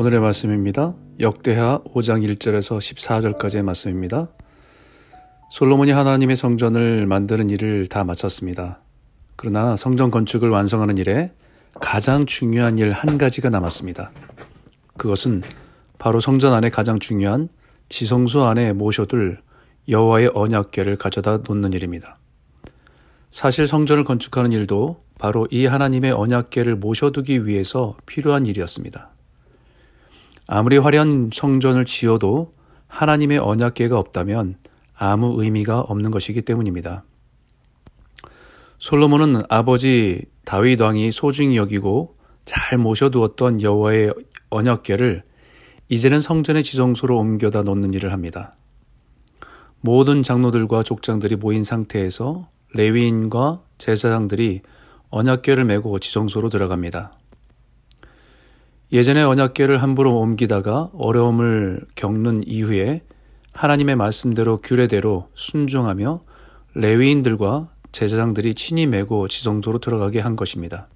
오늘의 말씀입니다. 역대하 5장 1절에서 14절까지의 말씀입니다. 솔로몬이 하나님의 성전을 만드는 일을 다 마쳤습니다. 그러나 성전 건축을 완성하는 일에 가장 중요한 일 한 가지가 남았습니다. 그것은 바로 성전 안에 가장 중요한 지성소 안에 모셔둘 여호와의 언약궤를 가져다 놓는 일입니다. 사실 성전을 건축하는 일도 바로 이 하나님의 언약궤를 모셔두기 위해서 필요한 일이었습니다. 아무리 화려한 성전을 지어도 하나님의 언약궤가 없다면 아무 의미가 없는 것이기 때문입니다. 솔로몬은 아버지 다윗 왕이 소중히 여기고 잘 모셔두었던 여호와의 언약궤를 이제는 성전의 지성소로 옮겨다 놓는 일을 합니다. 모든 장로들과 족장들이 모인 상태에서 레위인과 제사장들이 언약궤를 메고 지성소로 들어갑니다. 예전에 언약궤를 함부로 옮기다가 어려움을 겪는 이후에 하나님의 말씀대로 규례대로 순종하며 레위인들과 제사장들이 친히 메고 지성소로 들어가게 한 것입니다.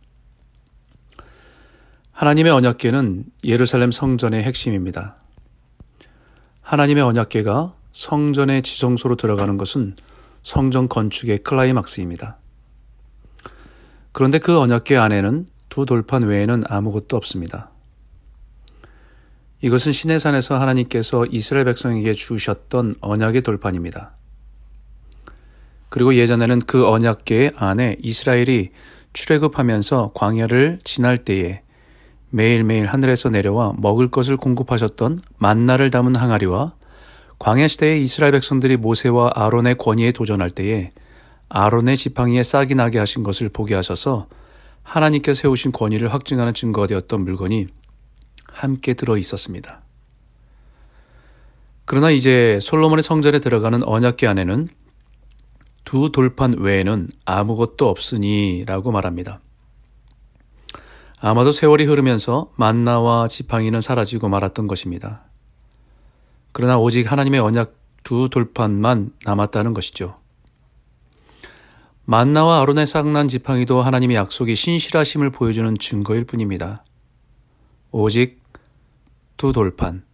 하나님의 언약궤는 예루살렘 성전의 핵심입니다. 하나님의 언약궤가 성전의 지성소로 들어가는 것은 성전 건축의 클라이막스입니다. 그런데 그 언약궤 안에는 두 돌판 외에는 아무것도 없습니다. 이것은 시내산에서 하나님께서 이스라엘 백성에게 주셨던 언약의 돌판입니다. 그리고 예전에는 그 언약계 안에 이스라엘이 출애굽하면서 광야를 지날 때에 매일매일 하늘에서 내려와 먹을 것을 공급하셨던 만나를 담은 항아리와 광야 시대에 이스라엘 백성들이 모세와 아론의 권위에 도전할 때에 아론의 지팡이에 싹이 나게 하신 것을 보게 하셔서 하나님께 세우신 권위를 확증하는 증거가 되었던 물건이 함께 들어 있었습니다. 그러나 이제 솔로몬의 성전에 들어가는 언약궤 안에는 두 돌판 외에는 아무것도 없으니 라고 말합니다. 아마도 세월이 흐르면서 만나와 지팡이는 사라지고 말았던 것입니다. 그러나 오직 하나님의 언약 두 돌판만 남았다는 것이죠. 만나와 아론의 싹난 지팡이도 하나님의 약속이 신실하심을 보여주는 증거일 뿐입니다. 오직 두 돌판,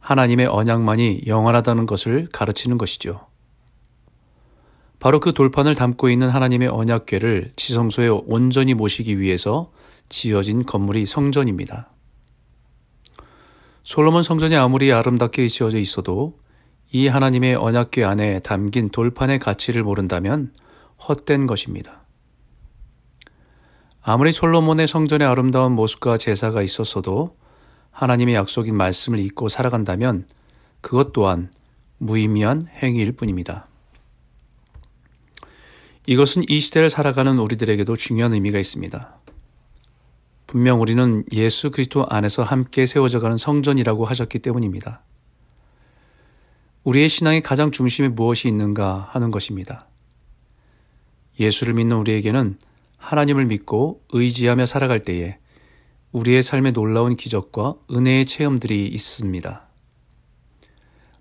하나님의 언약만이 영원하다는 것을 가르치는 것이죠. 바로 그 돌판을 담고 있는 하나님의 언약궤를 지성소에 온전히 모시기 위해서 지어진 건물이 성전입니다. 솔로몬 성전이 아무리 아름답게 지어져 있어도 이 하나님의 언약궤 안에 담긴 돌판의 가치를 모른다면 헛된 것입니다. 아무리 솔로몬의 성전의 아름다운 모습과 제사가 있었어도 하나님의 약속인 말씀을 잊고 살아간다면 그것 또한 무의미한 행위일 뿐입니다. 이것은 이 시대를 살아가는 우리들에게도 중요한 의미가 있습니다. 분명 우리는 예수 그리스도 안에서 함께 세워져 가는 성전이라고 하셨기 때문입니다. 우리의 신앙의 가장 중심에 무엇이 있는가 하는 것입니다. 예수를 믿는 우리에게는 하나님을 믿고 의지하며 살아갈 때에 우리의 삶에 놀라운 기적과 은혜의 체험들이 있습니다.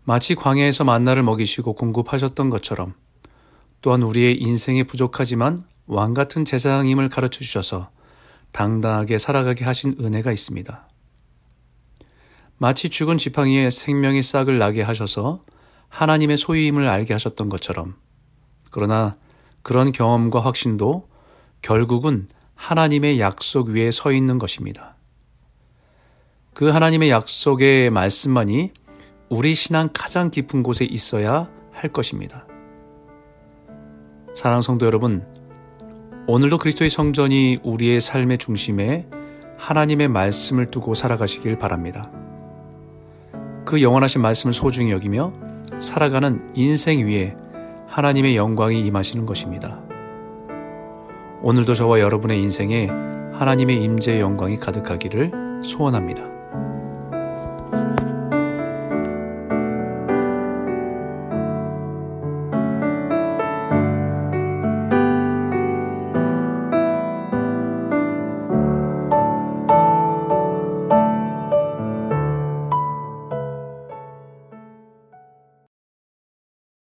마치 광야에서 만나를 먹이시고 공급하셨던 것처럼 또한 우리의 인생에 부족하지만 왕 같은 제사장임을 가르쳐 주셔서 당당하게 살아가게 하신 은혜가 있습니다. 마치 죽은 지팡이에 생명의 싹을 나게 하셔서 하나님의 소유임을 알게 하셨던 것처럼 그러나 그런 경험과 확신도 결국은 하나님의 약속 위에 서 있는 것입니다. 그 하나님의 약속의 말씀만이 우리 신앙 가장 깊은 곳에 있어야 할 것입니다. 사랑 성도 여러분, 오늘도 그리스도의 성전이 우리의 삶의 중심에 하나님의 말씀을 두고 살아가시길 바랍니다. 그 영원하신 말씀을 소중히 여기며 살아가는 인생 위에 하나님의 영광이 임하시는 것입니다. 오늘도 저와 여러분의 인생에 하나님의 임재의 영광이 가득하기를 소원합니다.